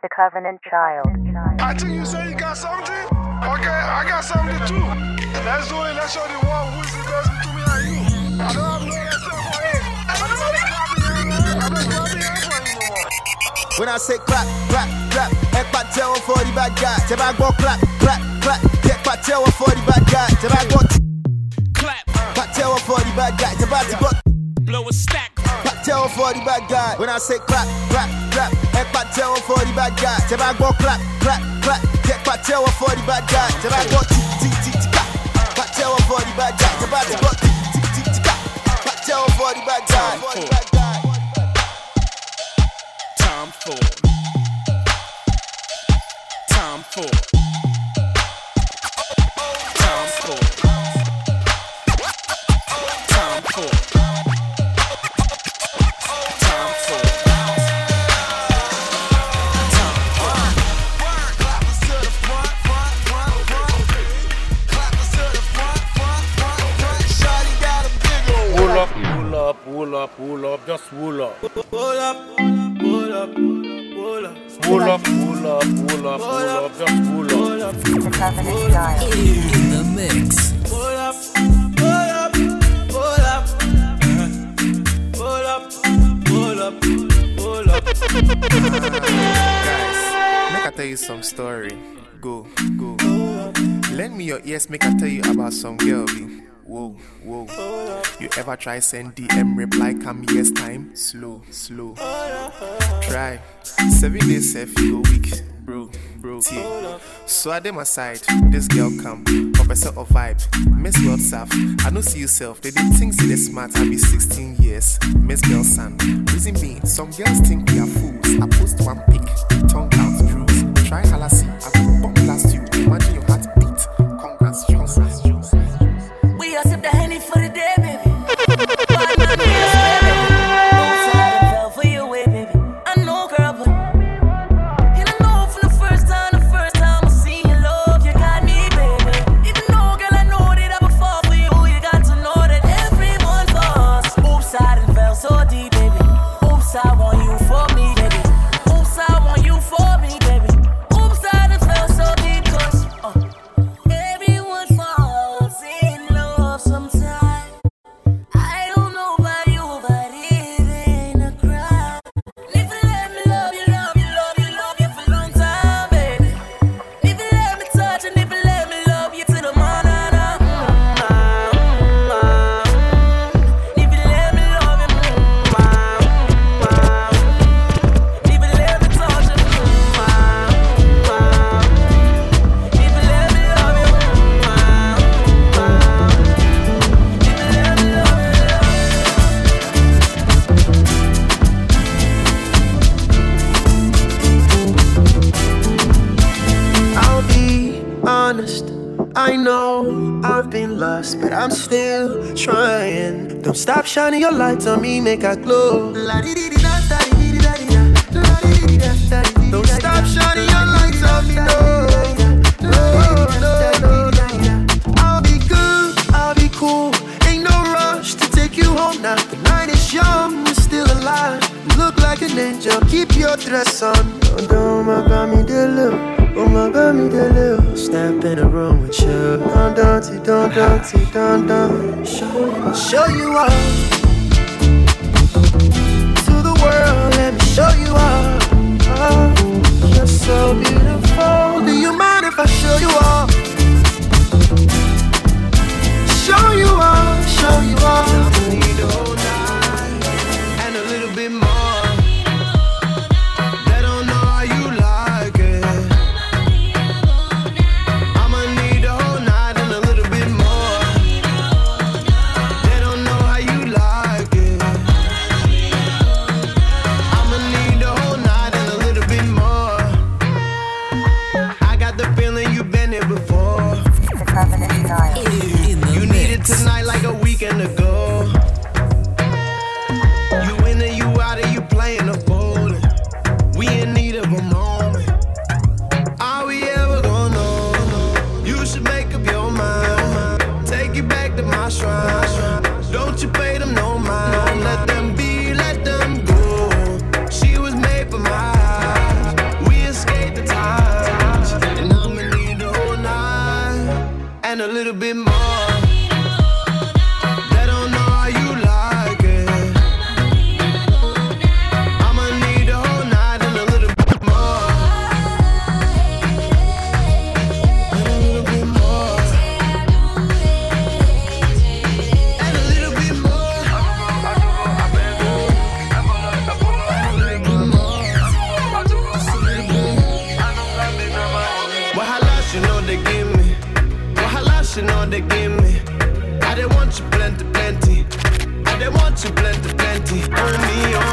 The Covenant Child. I think you say you got something? Okay, I got something too. Let's do it. Let's show the world who's the best between me and you. I don't have no answer for it. I don't want to clap your hands. I don't clap your hands for you no more. When I say clap, clap, clap, ek pa tell for the bad guy. Tell I go clap, clap, clap, ek pa tell for the bad guy. Tell I go Clap, pa tell for the bad guy. Tell I go blow a stack. Tell for the bad guy. When I say clap, clap, clap, ek pa tell for the bad guy. Tell I go clap, clap, clap, ek pa tell for the bad guy. Tell I go tick, tick, tick, tick. Pa tell for the bad guy. Tell I go tick, tick, tick, tick. Pa tell. For the bad guy. Time for. Time for. Tell you some story. Go, go. Lend me your ears, make I tell you about some girl. Be. Whoa, whoa. You ever try send DM reply come yes time? Slow, slow. Try. Seven days go week. Bro, bro. See. So I them aside, this girl come. Professor of vibe. Miss World South. I don't see yourself. They did think say they smart. I be 16 years. Miss Girl son. Reason being, some girls think we are fools. I post one pic. Tongue out truths. Try halassi. I know I've been lost, but I'm still trying. Don't stop shining your lights on me, make I glow. Don't stop shining your lights on me, no. No, no, no, no. I'll be good, I'll be cool. Ain't no rush to take you home now. The night is young, we're still alive. Look like an angel, keep your dress on. Don't my me the Oh me the little Step in the room with you. Don't, don't, don't, don't, don't, don't. Show you, show you all. To the world, let me show you all. Oh, you're so beautiful. Do you mind if I show you all? Show you In, you need it tonight like a little bit more. She plenty, plenty. Oh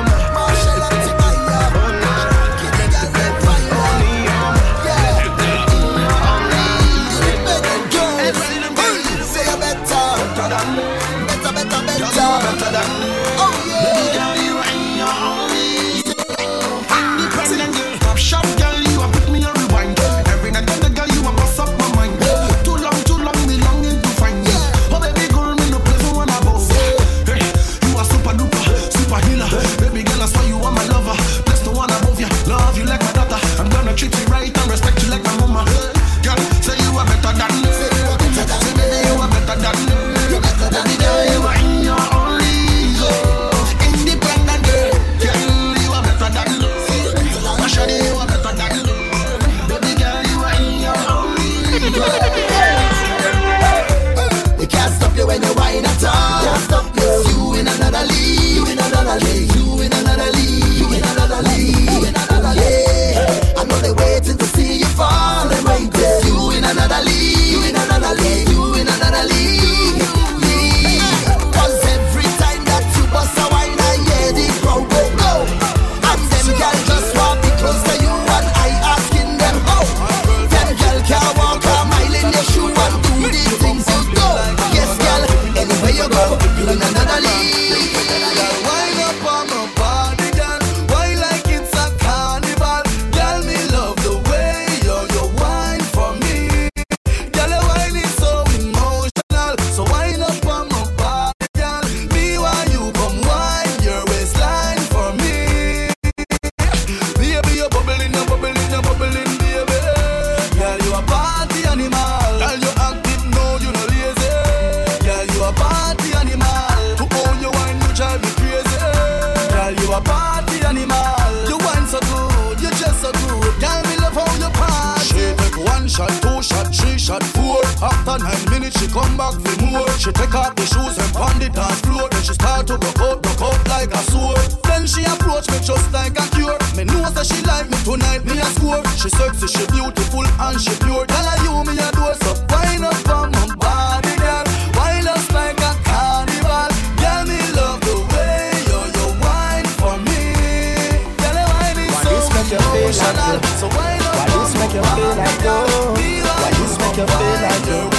After nine minutes, she come back for more. She take off the shoes and pound the dance floor. Then she start to broke out, broke out like a sword. Then she approach me just like a cure. Me know that she like me tonight, me a score. She sexy, she beautiful and she pure. Tell her you me a door, so wind up on my body, girl. Wind us like a carnival. Girl, me love the way you you wine for me. Girl, your wine is so this make you feel like emotional. this? So wind up Why this on make you feel like body, girl. Me Why this make you feel like your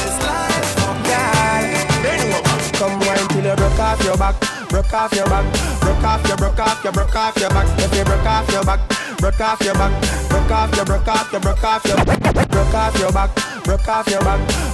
you broke off your back, broke off your back, broke off your, broke off your, broke off your back. If you broke off your back, broke off your back, broke off your, broke off your, broke off your, broke off your back, broke off your back,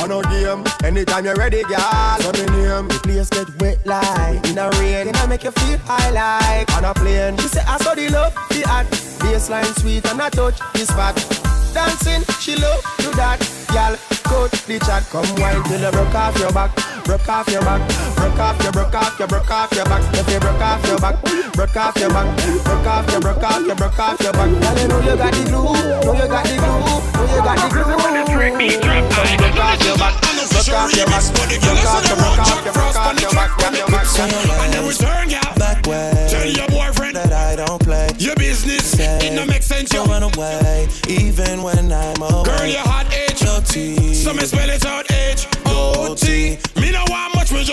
On a game, anytime you're ready, girl. So me name, the place get wet like in a rain. Can I make you feel high like on a plane? She say I saw the love, the art, baseline sweet and I touch the spot. Dancing, she love do that, girl. Coach the chat, come wine till you broke off your back, broke off your back, broke off your, broke off your, broke off your back. If you broke off your back, broke off your back, broke off your, broke off your, broke off your back. Girl, you know you got the glue, know you got the glue, know you got the glue. Broke off your back, broke off your back, broke off your, broke off your, broke off your back, girl, your back. And then return, yeah. Back way. Tell your boyfriend that I don't play. your business. It no make sense, yo. Don't run away, even when I'm away. Girl, your hot H. No T. So me spell it out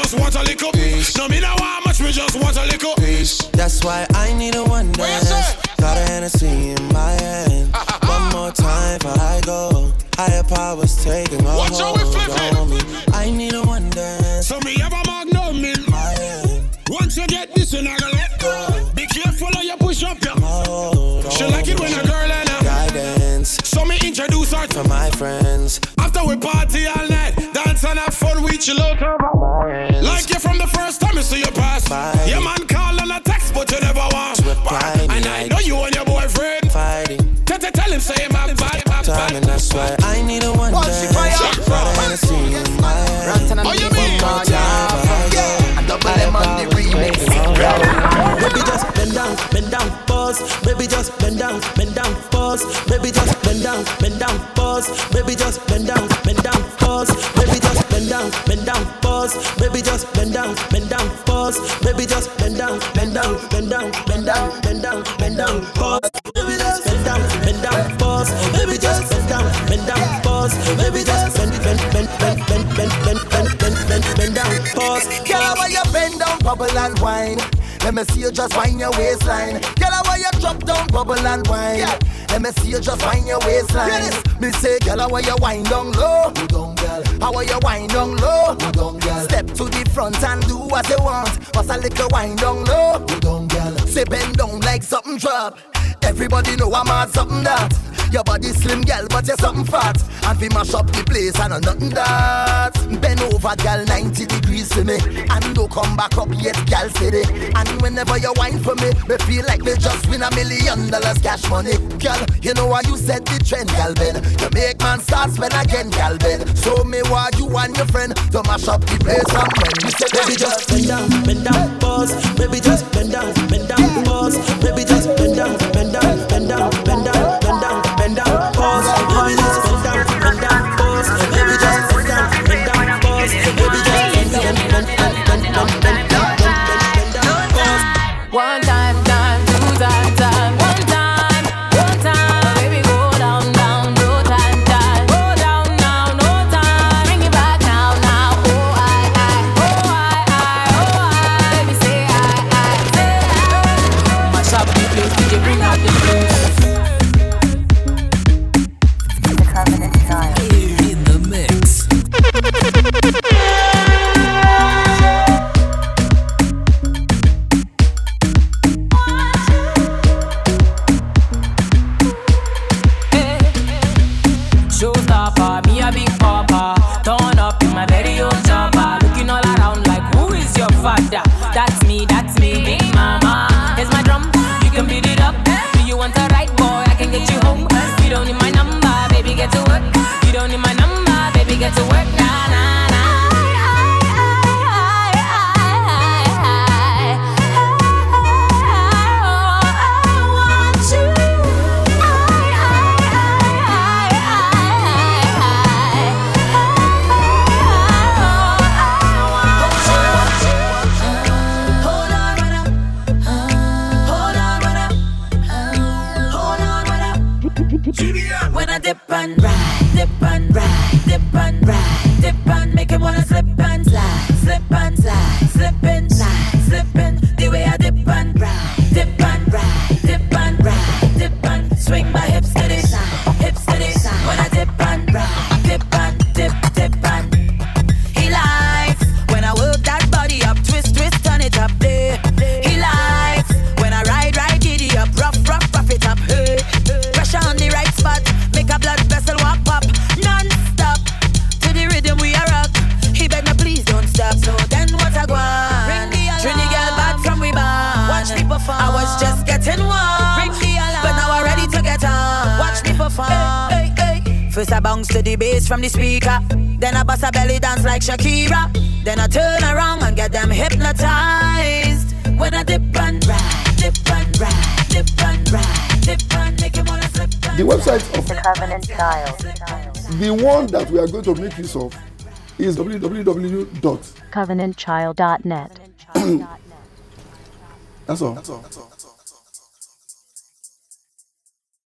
just want a little. No, me no want much, me just want a little. Peace. That's why I need a one dance. Got a Hennessy in my hand. Ah, ah, ah. one more time before I go. Higher powers taking a Watch hold on me. I need a one dance. So me have a magnum in. My hand. Once you get this, you're not gonna let go. Be careful how you push up, yo. Hold She like it when a girl and a. Guidance So me introduce her for to my friends. After we party all night, dance and have fun, we chill out. Like you from the first time you see your past. Bye. Your man call and a text, but you never want. Reply And I know you and your boyfriend. Fighting Tell, tell, tell him, say my I'm bad, bad, time, and bad. that's why I need a one Watch dance. the fire. Got bubble and wine. Let me see you just wind your waistline. Girl, when you drop down, bubble and wine. Let me see you just wind your waistline. Me say, girl, when you wind down low. You don't, girl. How when you wind down low. You don't, girl. Step to the front and do what you want. What's a little wind down low. You don't, girl. Say bend down like something drop. Everybody know I'm at something that. Your body slim, girl, but you're something fat. And we mash up the place, I know nothing that. Bend over, girl, 90 degrees for me. And don't come back up yet, girl, steady. And whenever you whine for me, me feel like me just win a million dollars cash money. Girl, you know why you set the trend, girl, Ben. You make man start spend again, girl, Ben. So me why you and your friend to mash up the place and when you Baby, just bend down, bend down, pause. Baby, just bend down, bend down, pause. Baby, just That's me, that's me, big mama. Hey, hey. I bounce to the bass from the speaker. Then I bust a belly dance like Shakira. Then I turn around and get them hypnotized. When I dip and ride, dip and ride, dip and ride, dip and make him wanna slip and The website of The Covenant Child. the one that we are going to make use of is www. Covenantchild.net. That's all.